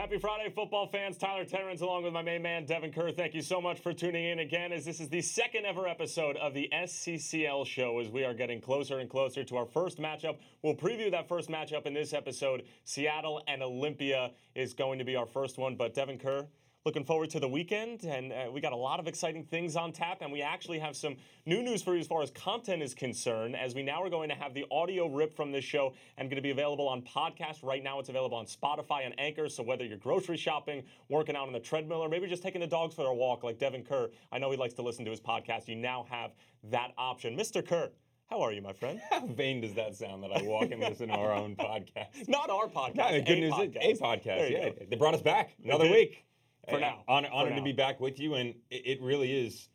Happy Friday, football fans. Tyler Terens, along with my main man, Devon Kerr. Thank you so much for tuning in again, as this is the second ever episode of the SCCL show, as we are getting closer and closer to our first matchup. We'll preview that first matchup in this episode. Seattle and Olimpia is going to be our first one, but Devon Kerr, looking forward to the weekend, and uh, we got a lot of exciting things on tap, and we actually have some new news for you as far as content is concerned, as we now are going to have the audio rip from this show and going to be available on podcast. Right now, it's available on Spotify and Anchor, so whether you're grocery shopping, working out on the treadmill, or maybe just taking the dogs for a walk like Devon Kerr, I know he likes to listen to his podcast, you now have that option. Mr. Kerr, how are you, my friend? How vain does that sound that I walk and listen to our own podcast? Not our podcast. No, a good news podcast. is a podcast. Yeah, go. they brought us back another week. For now. honor, honored to be back with you, and it, it really is,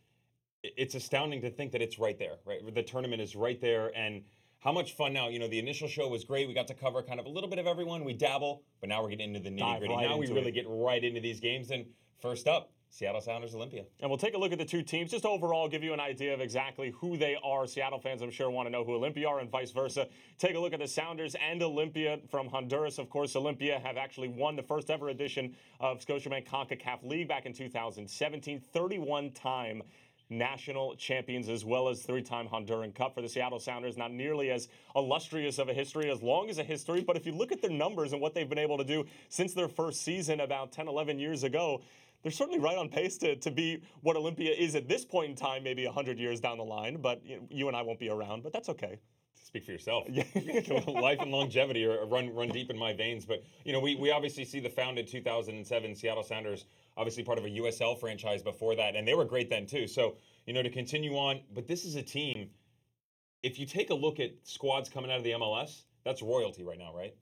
it's astounding to think that it's right there. Right, the tournament is right there, and how much fun now. You know, the initial show was great. We got to cover kind of a little bit of everyone. We dabble, but now we're getting into the nitty gritty. right now we really it. get right into these games. And first up, Seattle Sounders Olimpia. And we'll take a look at the two teams, just overall give you an idea of exactly who they are. Seattle fans, I'm sure, want to know who Olimpia are and vice versa. Take a look at the Sounders and Olimpia from Honduras. Of course, Olimpia have actually won the first ever edition of Scotiabank CONCACAF League back in 2017, 31 time national champions as well as three-time Honduran Cup for the Seattle Sounders. Not nearly as illustrious of a history, as long as a history, but if you look at their numbers and what they've been able to do since their first season about 10, 11 years ago, they're certainly right on pace to, to be what Olimpia is at this point in time, maybe 100 years down the line, but you, know, you and I won't be around, but that's okay. Speak for yourself. Life and longevity are run run deep in my veins. But you know, we we obviously see the founded 2007 Seattle Sounders, obviously part of a USL franchise before that, and they were great then too. So you know, to continue on, but this is a team. If you take a look at squads coming out of the MLS, that's royalty right now, right?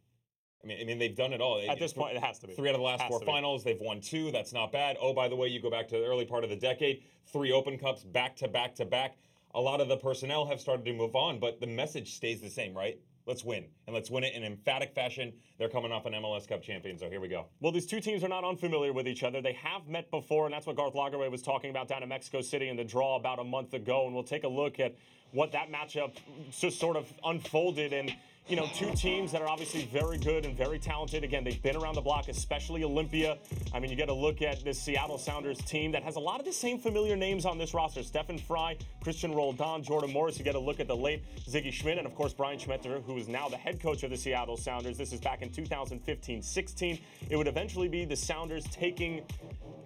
I mean, I mean they've done it all. At this point, it has to be. Three out of the last four finals. They've won two. That's not bad. Oh, by the way, you go back to the early part of the decade, three Open Cups back to back to back. A lot of the personnel have started to move on, but the message stays the same, right? Let's win. And let's win it in emphatic fashion. They're coming off an MLS Cup champion, so here we go. Well, these two teams are not unfamiliar with each other. They have met before, and that's what Garth Lagerwey was talking about down in Mexico City in the draw about a month ago. And we'll take a look at what that matchup just sort of unfolded. And, you know, two teams that are obviously very good and very talented. Again, they've been around the block, especially Olimpia. I mean, you get a look at this Seattle Sounders team that has a lot of the same familiar names on this roster Stefan Frei, Cristian Roldan, Jordan Morris. You get a look at the late Sigi Schmid, and of course, Brian Schmetzer, who is now the head coach of the Seattle Sounders. This is back in 2015 16. It would eventually be the Sounders taking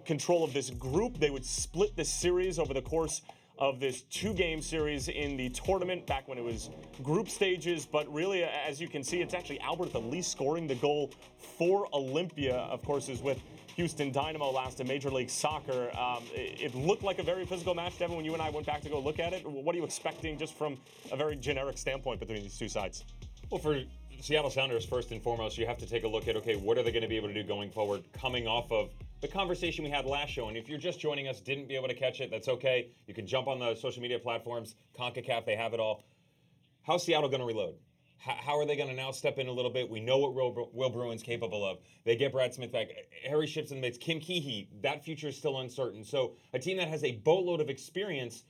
control of this group. They would split the series over the course of this two game series in the tournament back when it was group stages. But really, as you can see, it's actually Alberth Elis scoring the goal for Olimpia, of course, is with Houston Dynamo last in Major League Soccer. Um, it, it looked like a very physical match, Devon, when you and I went back to go look at it. What are you expecting just from a very generic standpoint between these two sides? Well, for Seattle Sounders, first and foremost, you have to take a look at okay, what are they going to be able to do going forward, coming off of the conversation we had last show. And if you're just joining us, didn't be able to catch it, that's okay. You can jump on the social media platforms, CONCACAF, they have it all. How's Seattle going to reload? How, how are they going to now step in a little bit? We know what Will, Will Bruin's capable of. They get Brad Smith back. Harry Shipp's in the mix. Kim Kee-hee, that future is still uncertain. So a team that has a boatload of experience,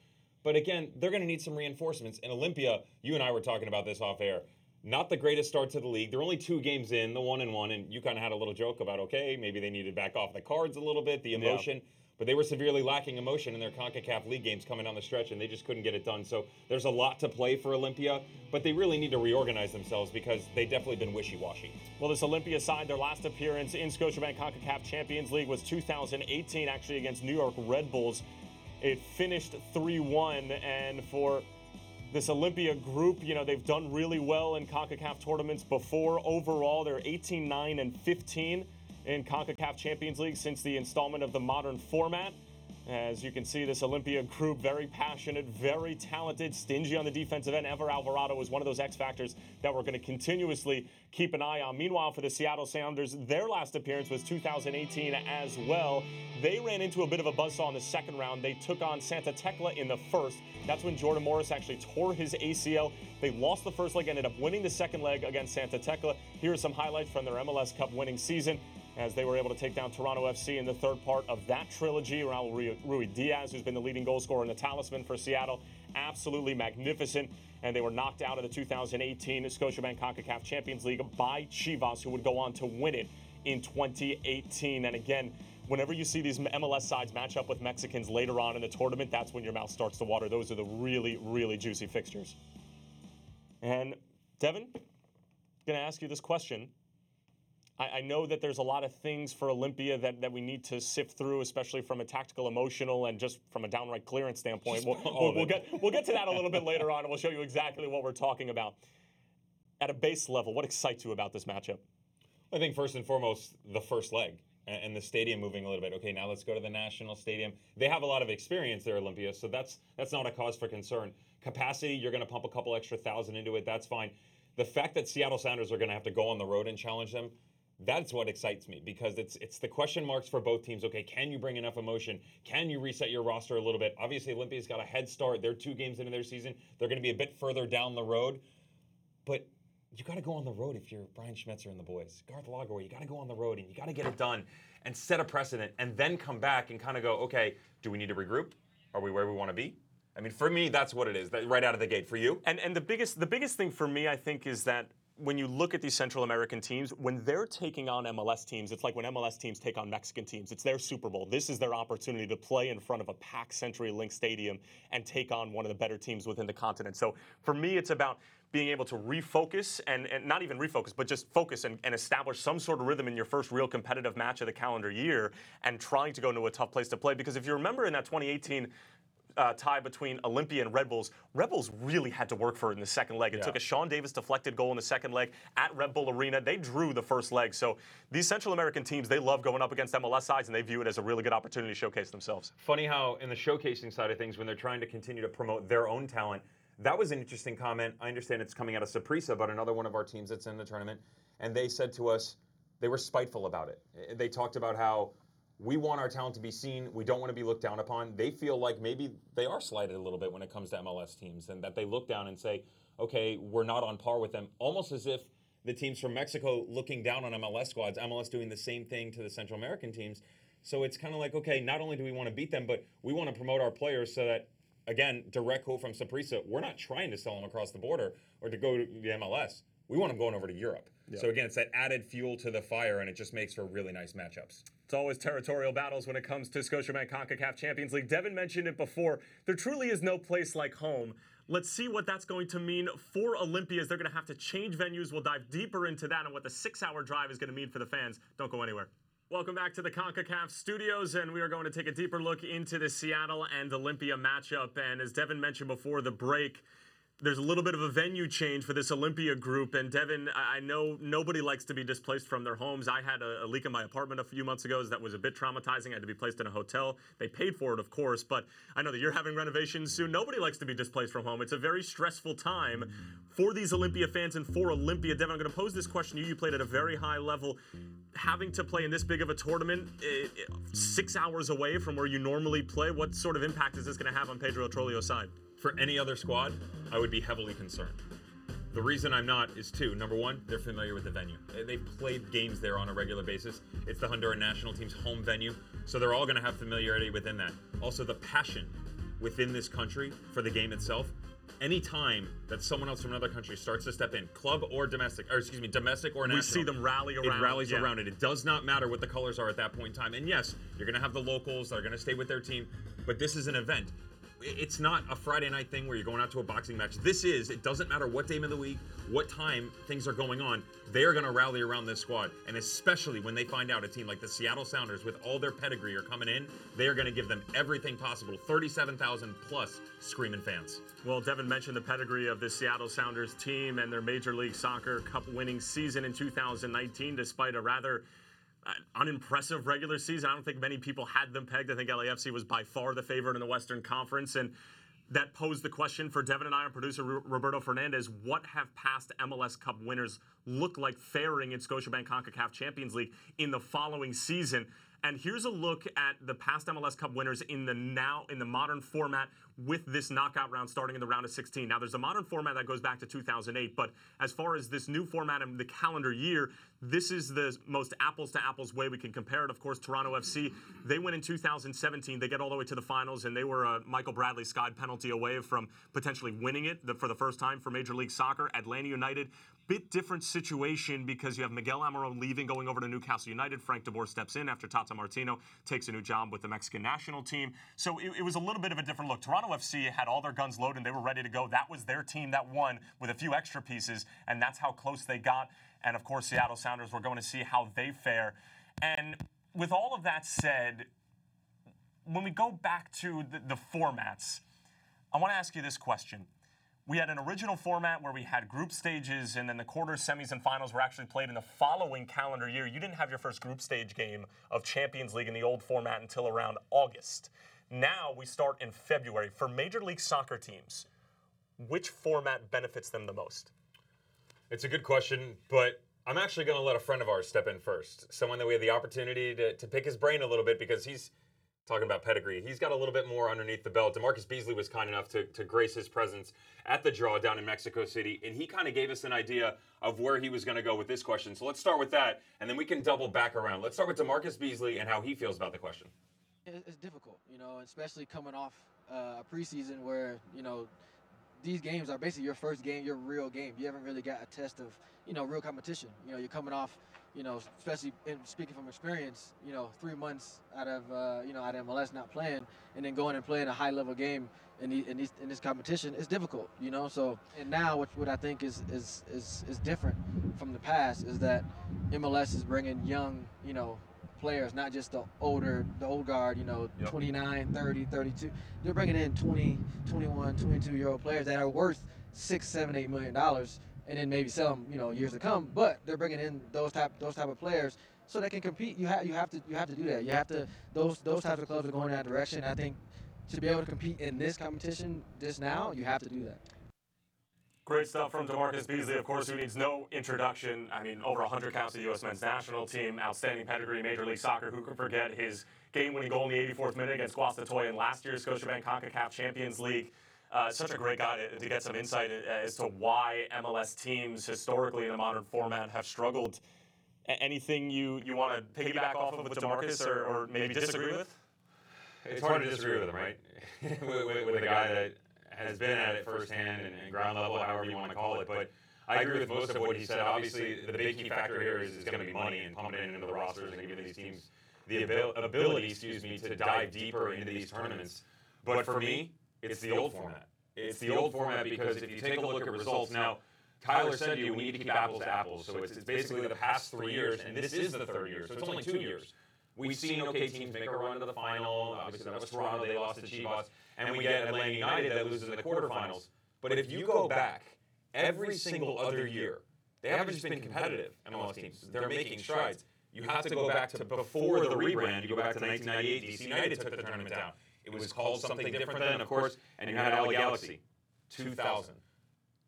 but again, they're going to need some reinforcements. And Olimpia, you and I were talking about this off air. Not the greatest start to the league. They're only two games in, the one and one, and you kind of had a little joke about okay, maybe they needed to back off the cards a little bit, the emotion. But they were severely lacking emotion in their CONCACAF League games coming down the stretch, and they just couldn't get it done. So there's a lot to play for Olimpia, but they really need to reorganize themselves because they've definitely been wishy-washy. Well, this Olimpia side, their last appearance in Scotiabank CONCACAF Champions League was 2018, actually against New York Red Bulls. It finished 3 1, and for this Olimpia group, you know, they've done really well in CONCACAF tournaments before. Overall, they're 18 9 and 15 in CONCACAF Champions League since the installment of the modern format. As you can see, this Olimpia group, very passionate, very talented, stingy on the defensive end. Ever Alvarado was one of those X factors that we're going to continuously keep an eye on. Meanwhile, for the Seattle Sounders, their last appearance was 2018 as well. They ran into a bit of a buzzsaw in the second round. They took on Santa Tecla in the first. That's when Jordan Morris actually tore his ACL. They lost the first leg, ended up winning the second leg against Santa Tecla. Here are some highlights from their MLS Cup winning season as they were able to take down Toronto FC in the third part of that trilogy. Raul Rui- Diaz, who's been the leading goal scorer and the talisman for Seattle, absolutely magnificent. And they were knocked out of the 2018 Scotiabank CONCACAF Champions League by Chivas, who would go on to win it in 2018. And again, whenever you see these MLS sides match up with Mexicans later on in the tournament, that's when your mouth starts to water. Those are the really, really juicy fixtures. And Devon, going to ask you this question. I, I, know that there's a lot of things for Olimpia that, that we need to sift through, especially from a tactical, emotional, and just from a downright clearance standpoint. We'll, we'll, we'll, get, we'll get to that a little bit later on, and we'll show you exactly what we're talking about. At a base level, what excites you about this matchup? I think first and foremost, the first leg and the stadium moving a little bit. Okay, now let's go to the national stadium. They have a lot of experience there, Olimpia, so that's that's not a cause for concern. Capacity, you're going to pump a couple extra thousand into it. That's fine. The fact that Seattle Sounders are going to have to go on the road and challenge them, that's what excites me because it's it's the question marks for both teams. Okay, can you bring enough emotion? Can you reset your roster a little bit? Obviously, Olimpia's got a head start. They're two games into their season. They're going to be a bit further down the road, but you got to go on the road if you're Brian Schmetzer and the boys. Garth Lagerwey, you got to go on the road and you got to get it done and set a precedent and then come back and kind of go, okay, do we need to regroup? Are we where we want to be? I mean, for me, that's what it is. That right out of the gate. For you, and and the biggest the biggest thing for me, I think, is that when you look at these Central American teams, when they're taking on MLS teams, it's like when MLS teams take on Mexican teams. It's their Super Bowl. This is their opportunity to play in front of a packed CenturyLink Stadium and take on one of the better teams within the continent. So for me, it's about being able to refocus and, and not even refocus, but just focus and, and, establish some sort of rhythm in your first real competitive match of the calendar year and trying to go into a tough place to play. Because if you remember in that 2018 uh, tie between Olimpia and Red Bulls, Red Bulls really had to work for it in the second leg. It yeah. took a Sean Davis deflected goal in the second leg at Red Bull Arena. They drew the first leg. So these Central American teams, they love going up against MLS sides and they view it as a really good opportunity to showcase themselves. Funny how in the showcasing side of things, when they're trying to continue to promote their own talent, that was an interesting comment. I understand it's coming out of Saprissa, but another one of our teams that's in the tournament, and they said to us they were spiteful about it. They talked about how we want our talent to be seen. We don't want to be looked down upon. They feel like maybe they are slighted a little bit when it comes to MLS teams and that they look down and say, okay, we're not on par with them. Almost as if the teams from Mexico looking down on MLS squads, MLS doing the same thing to the Central American teams. So it's kind of like, okay, not only do we want to beat them, but we want to promote our players so that, again, direct quote from Saprissa, we're not trying to sell them across the border or to go to the MLS. We want them going over to Europe. Yep. So again, it's that added fuel to the fire, and it just makes for really nice matchups. It's always territorial battles when it comes to Scotiabank CONCACAF Champions League. Devon mentioned it before. There truly is no place like home. Let's see what that's going to mean for Olimpias. They're going to have to change venues. We'll dive deeper into that and what the six-hour drive is going to mean for the fans. Don't go anywhere. Welcome back to the CONCACAF studios, and we are going to take a deeper look into the Seattle and Olimpia matchup. And as Devon mentioned before the break, there's a little bit of a venue change for this Olimpia group. And Devon, I know nobody likes to be displaced from their homes. I had a, a, leak in my apartment a few months ago that was a bit traumatizing. I had to be placed in a hotel. They paid for it, of course, but I know that you're having renovations soon. Nobody likes to be displaced from home. It's a very stressful time for these Olimpia fans and for Olimpia. Devon, I'm going to pose this question to you. You played at a very high level. Having to play in this big of a tournament, it, it, six hours away from where you normally play, what sort of impact is this going to have on Pedro Troglio's side? For any other squad, I would be heavily concerned. The reason I'm not is two. Number one, they're familiar with the venue. They've played games there on a regular basis. It's the Honduran national team's home venue, so they're all going to have familiarity within that. Also, the passion within this country for the game itself. Any time that someone else from another country starts to step in, club or domestic, or excuse me, domestic or national, we see them rally around. It rallies yeah. around it. It does not matter what the colors are at that point in time. And yes, you're going to have the locals that are going to stay with their team, but this is an event it's not a Friday night thing where you're going out to a boxing match. This is, it doesn't matter what day of the week, what time things are going on, they're going to rally around this squad. And especially when they find out a team like the Seattle Sounders, with all their pedigree, are coming in, they are going to give them everything possible. 37,000 plus screaming fans. Well, Devon mentioned the pedigree of the Seattle Sounders team and their Major League Soccer Cup winning season in 2019, despite a rather Uh, unimpressive regular season. I don't think many people had them pegged. I think LAFC was by far the favorite in the Western Conference. And that posed the question for Devon and I and producer Roberto Fernandez what have past MLS Cup winners look like faring in Scotiabank CONCACAF Champions League in the following season? And here's a look at the past MLS Cup winners in the now in the modern format with this knockout round starting in the round of 16. Now there's a modern format that goes back to 2008, but as far as this new format in the calendar year, this is the most apples to apples way we can compare it. Of course, Toronto FC, they went in 2017. They get all the way to the finals, and they were a Michael Bradley skied penalty away from potentially winning it for the first time for Major League Soccer. Atlanta United bit different situation because you have Miguel Almiron leaving, going over to Newcastle United. Frank de Boer steps in after Tata Martino takes a new job with the Mexican national team. So it, it, was a little bit of a different look. Toronto FC had all their guns loaded and they were ready to go. That was their team that won with a few extra pieces, and that's how close they got. And of course, Seattle Sounders, we're going to see how they fare. And with all of that said, when we go back to the, the formats, I want to ask you this question we had an original format where we had group stages and then the quarters, semis, and finals were actually played in the following calendar year. You didn't have your first group stage game of Champions League in the old format until around August. Now we start in February. For Major League Soccer teams, which format benefits them the most? It's a good question, but I'm actually going to let a friend of ours step in first. Someone that we had the opportunity to, to pick his brain a little bit because he's talking about pedigree. He's got a little bit more underneath the belt. DaMarcus Beasley was kind enough to, to grace his presence at the draw down in Mexico City, and he kind of gave us an idea of where he was going to go with this question. So let's start with that, and then we can double back around. Let's start with DaMarcus Beasley and how he feels about the question. It's difficult, you know, especially coming off uh, a preseason where, you know, these games are basically your first game, your real game. You haven't really got a test of, you know, real competition. You know, you're coming off you know, especially in speaking from experience, you know, three months out of uh, you know out of MLS not playing, and then going and playing a high level game in, the, in, these, in this competition is difficult, you know. So and now what, what I think is, is is is different from the past is that MLS is bringing young, you know, players, not just the older, the old guard, you know, yep. 29, 30, 32. They're bringing in 20, 21, 22 year old players that are worth six, seven, eight million dollars and then maybe sell them, you know, years to come. But they're bringing in those type those type of players so they can compete. You have you have to you have to do that. You have to those those types of clubs are going in that direction. I think to be able to compete in this competition just now, you have to do that. Great stuff from DaMarcus Beasley, of course, who needs no introduction. I mean, over 100 counts of the U.S. men's national team, outstanding pedigree, Major League Soccer. Who can forget his game-winning goal in the 84th minute against Guastatoya in last year's Scotiabank CONCACAF Champions League? Uh, such a great guy to, to, get some insight as to why MLS teams historically in the modern format have struggled. A- anything you, you want to piggyback off of with DaMarcus or, or maybe disagree with? It's hard to disagree with him, right? with, with, with, a guy that has been at it firsthand and, and ground level, however you want to call it. But I agree with most of what he said. Obviously, the big key factor here is, is going to be money and pumping it into the rosters and giving these teams the abil- ability, excuse me, to dive deeper into these tournaments. But for me, it's the old format. It's the old format because if you take a look at results now, Tyler said to you, we need to keep apples to apples. So it's, it's basically the past three years, and this is the third year, so it's only two years. We've seen okay teams make a run to the final. Obviously, that was Toronto; they lost to Chivas, and we get Atlanta United that loses in the quarterfinals. But if you go back every single other year, they haven't just been competitive. MLS teams; they're making strides. You have to go back to before the rebrand. You go back to 1998. DC United took the tournament down. It was called something different then, of course, and you had LA Galaxy, 2000.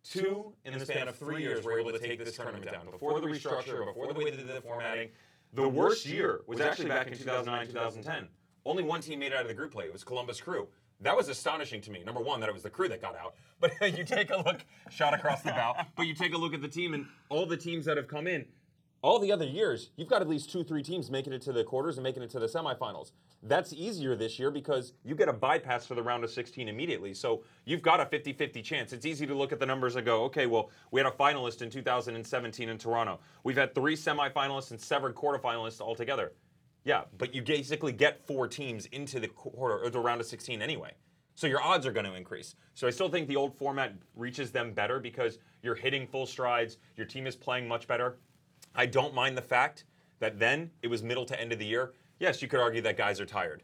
Two in the span of three years were able to take this tournament down. Before the restructure, before the way they did the formatting, the worst year was actually back in 2009, 2010. Only one team made it out of the group play. It was Columbus Crew. That was astonishing to me. Number one, that it was the crew that got out. But you take a look, shot across the bow. But you take a look at the team and all the teams that have come in. All the other years, you've got at least two, three teams making it to the quarters and making it to the semifinals. That's easier this year because you get a bypass for the round of 16 immediately. So you've got a 50 50 chance. It's easy to look at the numbers and go, okay, well, we had a finalist in 2017 in Toronto. We've had three semifinalists and seven quarterfinalists altogether. Yeah, but you basically get four teams into the quarter or the round of 16 anyway. So your odds are going to increase. So I still think the old format reaches them better because you're hitting full strides, your team is playing much better. I don't mind the fact that then it was middle to end of the year yes, you could argue that guys are tired.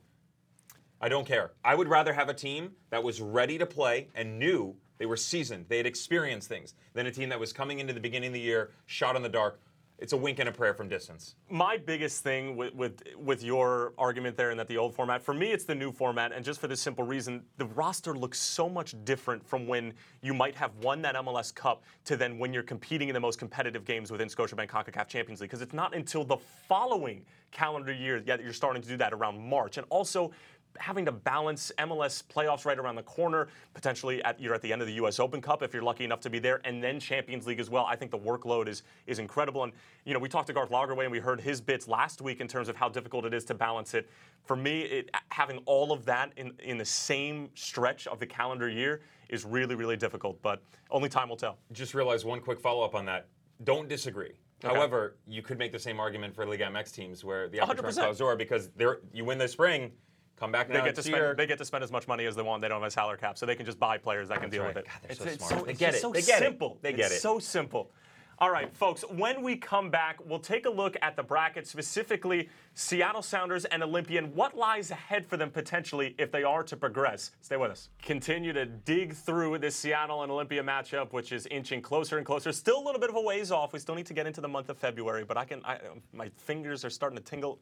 I don't care. I would rather have a team that was ready to play and knew they were seasoned, they had experienced things, than a team that was coming into the beginning of the year, shot in the dark, it's a wink and a prayer from distance. My biggest thing with, with with your argument there, and that the old format, for me, it's the new format, and just for the simple reason, the roster looks so much different from when you might have won that MLS Cup to then when you're competing in the most competitive games within Scotiabank Concacaf Champions League, because it's not until the following calendar year that you're starting to do that around March, and also having to balance MLS playoffs right around the corner, potentially at you're at the end of the U.S. Open Cup if you're lucky enough to be there, and then Champions League as well. I think the workload is is incredible. And you know, we talked to Garth Lagerwey and we heard his bits last week in terms of how difficult it is to balance it. For me, it, having all of that in in the same stretch of the calendar year is really really difficult. But only time will tell. Just realize one quick follow up on that don't disagree. Okay. However, you could make the same argument for Liga MX teams where the 100%. Apertura Clausura because they're you win the spring, come back They now get to next year. spend. They get to spend as much money as they want. They don't have a salary cap, so they can just buy players that can deal right. with it. God, they're it's so it's smart. They it's get just it. So They get it. simple. They It's get it. So simple. All right, folks. When we come back, we'll take a look at the bracket, specifically Seattle Sounders and Olimpian. What lies ahead for them potentially if they are to progress? Stay with us. Continue to dig through this Seattle and Olimpia matchup, which is inching closer and closer. Still a little bit of a ways off. We still need to get into the month of February, but I can. I, my fingers are starting to tingle.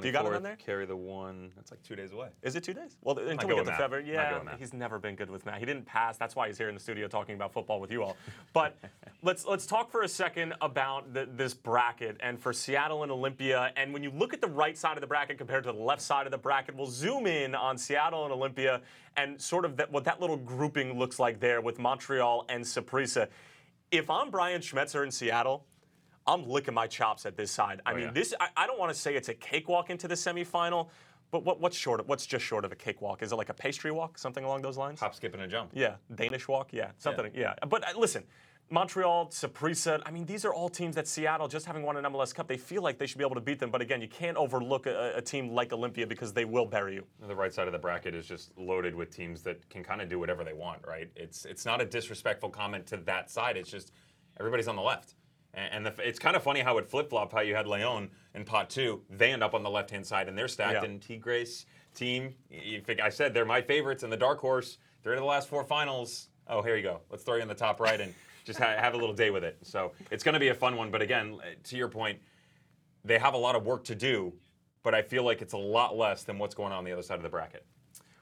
Do you got it on there? Carry the one. That's like two days away. Is it two days? Well, until good we get to. February. Yeah, good with math. he's never been good with math. He didn't pass. That's why he's here in the studio talking about football with you all. But let's let's talk for a second about the, this bracket and for Seattle and Olimpia. And when you look at the right side of the bracket compared to the left side of the bracket, we'll zoom in on Seattle and Olimpia and sort of that, what that little grouping looks like there with Montreal and Saprissa. If I'm Brian Schmetzer in Seattle. I'm licking my chops at this side. I mean, yeah. this I, I don't want to say it's a cakewalk into the semifinal, but what, what's short? Of, what's just short of a cakewalk? Is it like a pastry walk, something along those lines? Hop, skip, and a jump. Yeah, Danish walk. Yeah, something. Yeah, but uh, listen. Montreal, Saprissa, I mean, these are all teams that Seattle, just having won an MLS Cup, they feel like they should be able to beat them. But again, you can't overlook a, a team like Olimpia because they will bury you. The right side of the bracket is just loaded with teams that can kind of do whatever they want, right? It's it's not a disrespectful comment to that side. It's just everybody's on the left, and, and the, it's kind of funny how it flip flop. How you had Leon in pot two, they end up on the left hand side, and they're stacked. Yeah. And Tigres team, you think I said they're my favorites in the dark horse. They're in the last four finals. Oh, here you go. Let's throw you in the top right and just ha- have a little day with it. So it's going to be a fun one. But again, eh, to your point, they have a lot of work to do, but I feel like it's a lot less than what's going on on the other side of the bracket.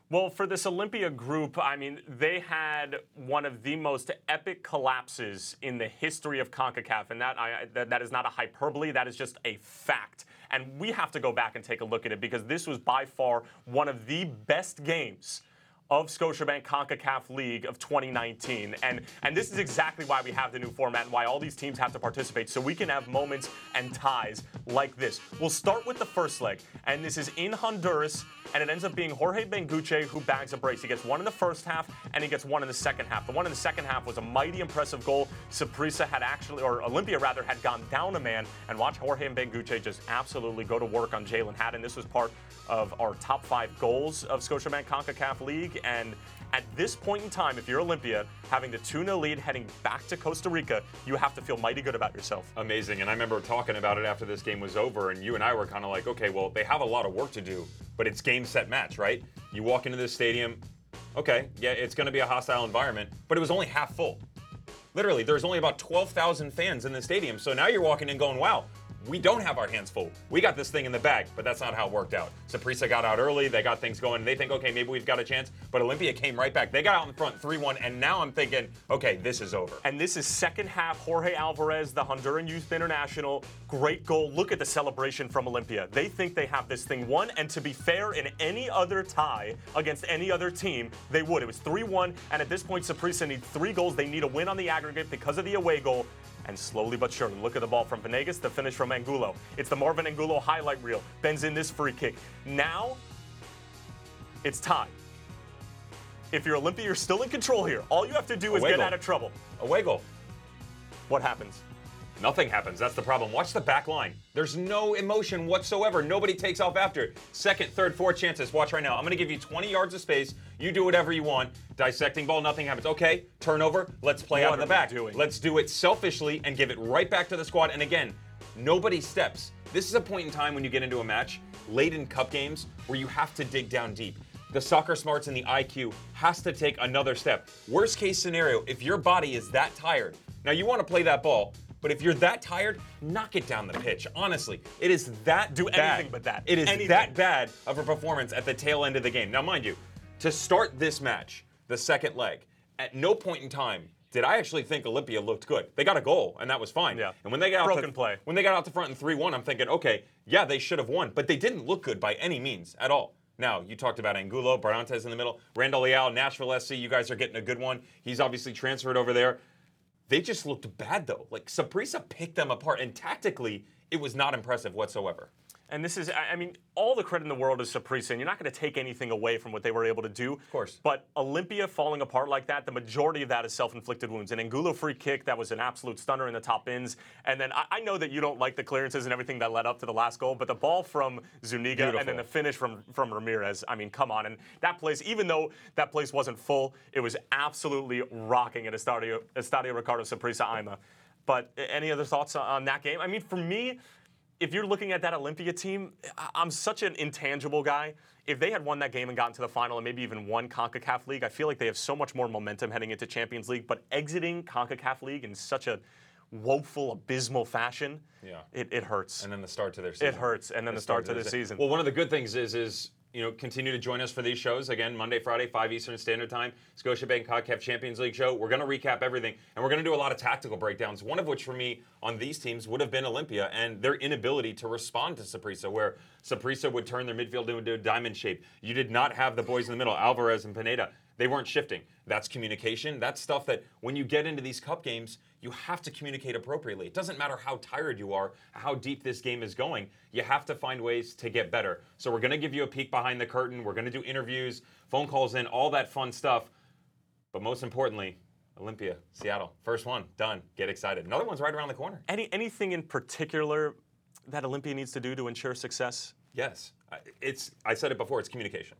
Well, for this Olimpia group, I mean, they had one of the most epic collapses in the history of CONCACAF, and that, I, that, that is not a hyperbole, that is just a fact. And we have to go back and take a look at it because this was by far one of the best games of Scotiabank CONCACAF League of 2019. And, and this is exactly why we have the new format and why all these teams have to participate so we can have moments and ties like this. We'll start with the first leg, and this is in Honduras, and it ends up being Jorge Benguche who bags a brace. He gets one in the first half, and he gets one in the second half. The one in the second half was a mighty impressive goal. Saprissa had actually, or Olimpia rather, had gone down a man, and watch Jorge Benguche just absolutely go to work on Jalen Haddon. This was part of our top five goals of Scotiabank CONCACAF League. And at this point in time, if you're Olimpia, having the 2 0 lead heading back to Costa Rica, you have to feel mighty good about yourself. Amazing. And I remember talking about it after this game was over, and you and I were kind of like, okay, well, they have a lot of work to do, but it's game, set, match, right? You walk into this stadium, okay, yeah, it's going to be a hostile environment, but it was only half full. Literally, there's only about 12,000 fans in the stadium. So now you're walking in going, wow, we don't have our hands full. We got this thing in the bag, but that's not how it worked out. Saprissa got out early. They got things going. They think, okay, maybe we've got a chance. But Olimpia came right back. They got out in front 3 1, and now I'm thinking, okay, this is over. And this is second half. Jorge Alvarez, the Honduran Youth International, great goal. Look at the celebration from Olimpia. They think they have this thing won. And to be fair, in any other tie against any other team, they would. It was 3 1. And at this point, Saprissa needs three goals. They need a win on the aggregate because of the away goal. And slowly but surely, look at the ball from Venegas, the finish from Angulo. It's the Marvin Angulo highlight reel. Bends in this free kick. Now, it's time. If you're Olimpia, you're still in control here. All you have to do is Away get goal. out of trouble. Away goal. What happens? Nothing happens. That's the problem. Watch the back line. There's no emotion whatsoever. Nobody takes off after. Second, third, fourth chances. Watch right now. I'm going to give you 20 yards of space. You do whatever you want. Dissecting ball, nothing happens. Okay, turnover. Let's play What out of the back. doing? Let's do it selfishly and give it right back to the squad. And again, nobody steps. This is a point in time when you get into a match, late in cup games, where you have to dig down deep. The soccer smarts and the IQ has to take another step. Worst case scenario, if your body is that tired, now you want to play that ball, but if you're that tired, knock it down the pitch. Honestly, it is that Do bad. anything but that. It is Anything. that bad of a performance at the tail end of the game. Now, mind you, to start this match, the second leg, at no point in time did I actually think Olimpia looked good. They got a goal, and that was fine. Yeah. And when they got out Broken play. when they got out the front in three-one, I'm thinking, okay, yeah, they should have won, but they didn't look good by any means at all. Now, you talked about Angulo, Barrantes in the middle, Randall Leal, Nashville SC. You guys are getting a good one. He's obviously transferred over there. They just looked bad though. Like Saprissa picked them apart, and tactically, it was not impressive whatsoever. And this is, I mean, all the credit in the world is Saprissa, and you're not going to take anything away from what they were able to do. Of course. But Olimpia falling apart like that, the majority of that is self-inflicted wounds. An Angulo free kick that was an absolute stunner in the top ends. and then I, I know that you don't like the clearances and everything that led up to the last goal, but the ball from Zuniga and then the finish from from Ramirez. I mean, come on, and that place, even though that place wasn't full, it was absolutely rocking at Estadio Estadio Ricardo Saprissa Aymá. But any other thoughts on that game? I mean, for me, if you're looking at that Olimpia team, I'm such an intangible guy. If they had won that game and gotten to the final and maybe even won CONCACAF League, I feel like they have so much more momentum heading into Champions League. But exiting CONCACAF League in such a woeful, abysmal fashion, Yeah. it, it hurts. and then the start to their season. It hurts, and then the start to the season. Well, one of the good things is is you know continue to join us for these shows again Monday, Friday, five Eastern Standard Time. Scotiabank Concacaf Champions League show. We're going to recap everything, and we're going to do a lot of tactical breakdowns. One of which for me on these teams would have been Olimpia and their inability to respond to Saprissa, where Saprissa would turn their midfield into a diamond shape. You did not have the boys in the middle, Alvarez and Pineda. They weren't shifting. That's communication. That's stuff that when you get into these cup games, you have to communicate appropriately. It doesn't matter how tired you are, how deep this game is going. You have to find ways to get better. So we're going to give you a peek behind the curtain. We're going to do interviews, phone calls in, all that fun stuff. But most importantly, Olimpia, Seattle, first one done. Get excited. Another one's right around the corner. Any anything in particular that Olimpia needs to do to ensure success? Yes, it's. I said it before. It's communication.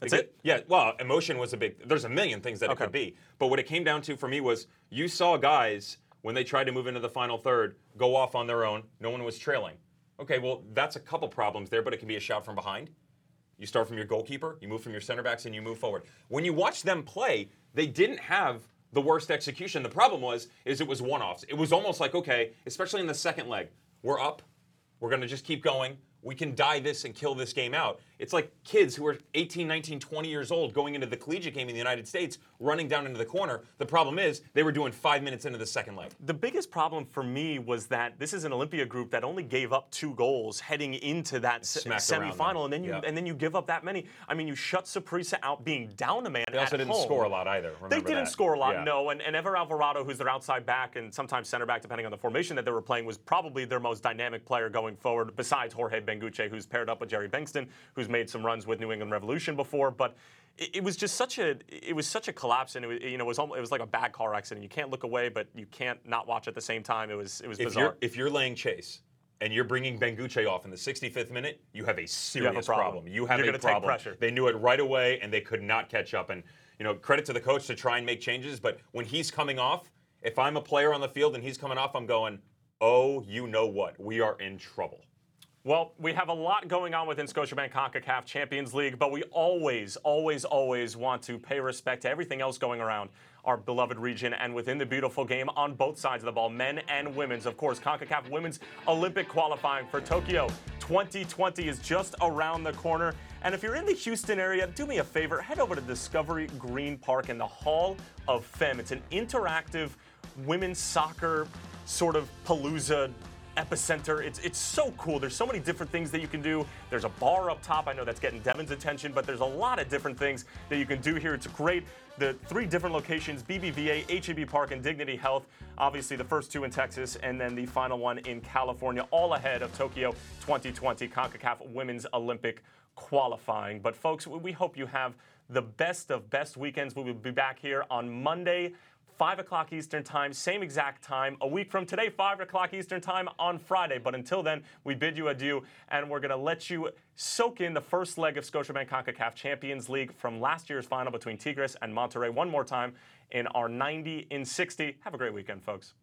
That's Because- it? Yeah. Well, emotion was a big. There's a million things that it could be, but what it came down to for me was you saw guys when they tried to move into the final third go off on their own. No one was trailing. Okay, well that's a couple problems there, but it can be a shot from behind. You start from your goalkeeper, you move from your center backs, and you move forward. When you watch them play, they didn't have the worst execution. The problem was, is it was one-offs. It was almost like, okay, especially in the second leg, we're up, we're gonna just keep going. We can die this and kill this game out. It's like kids who are 18, 19, 20 years old going into the collegiate game in the United States, running down into the corner. The problem is they were doing five minutes into the second leg. The biggest problem for me was that this is an Olimpia group that only gave up two goals heading into that se- semifinal, and then you Yeah. and then you give up that many. I mean, you shut Saprissa out being down a man. They also didn't home. score a lot either. They didn't that. score a lot, Yeah. no. And, and Ever Alvarado, who's their outside back and sometimes center back, depending on the formation that they were playing, was probably their most dynamic player going forward, besides Jorge Benguche, who's paired up with Jerry Bengtson, who's made some runs with New England Revolution before. But it, was just such a it was such a collapse, and it was, you know it was almost, it was like a bad car accident. You can't look away, but you can't not watch at the same time. It was it was if bizarre. you're if you're laying chase and you're bringing Benguche off in the 65th minute, you have a serious problem. You have You're a problem. pressure. They knew it right away, and they could not catch up. And you know, credit to the coach to try and make changes. But when he's coming off, if I'm a player on the field and he's coming off, I'm going, oh, you know what? We are in trouble. Well, we have a lot going on within Scotiabank CONCACAF Champions League, but we always, always, always want to pay respect to everything else going around our beloved region and within the beautiful game on both sides of the ball, men and women's. Of course, CONCACAF Women's Olympic qualifying for Tokyo 2020 is just around the corner. And if you're in the Houston area, do me a favor, head over to Discovery Green Park in the Hall of Femme. It's an interactive women's soccer sort of palooza epicenter. It's it's so cool. There's so many different things that you can do. There's a bar up top. I know that's getting Devon's attention, but there's a lot of different things that you can do here. It's great. The three different locations: BBVA, HEB Park, and Dignity Health. Obviously, the first two in Texas, and then the final one in California, all ahead of Tokyo 2020 CONCACAF Women's Olympic qualifying. But folks, we hope you have the best of best weekends. We will be back here on Monday. 5 o'clock Eastern Time, same exact time. A week from today, 5 o'clock Eastern Time on Friday. But until then, we bid you adieu, and we're going to let you soak in the first leg of Scotiabank CONCACAF Champions League from last year's final between Tigres and Monterrey one more time in our 90 in 60. Have a great weekend, folks.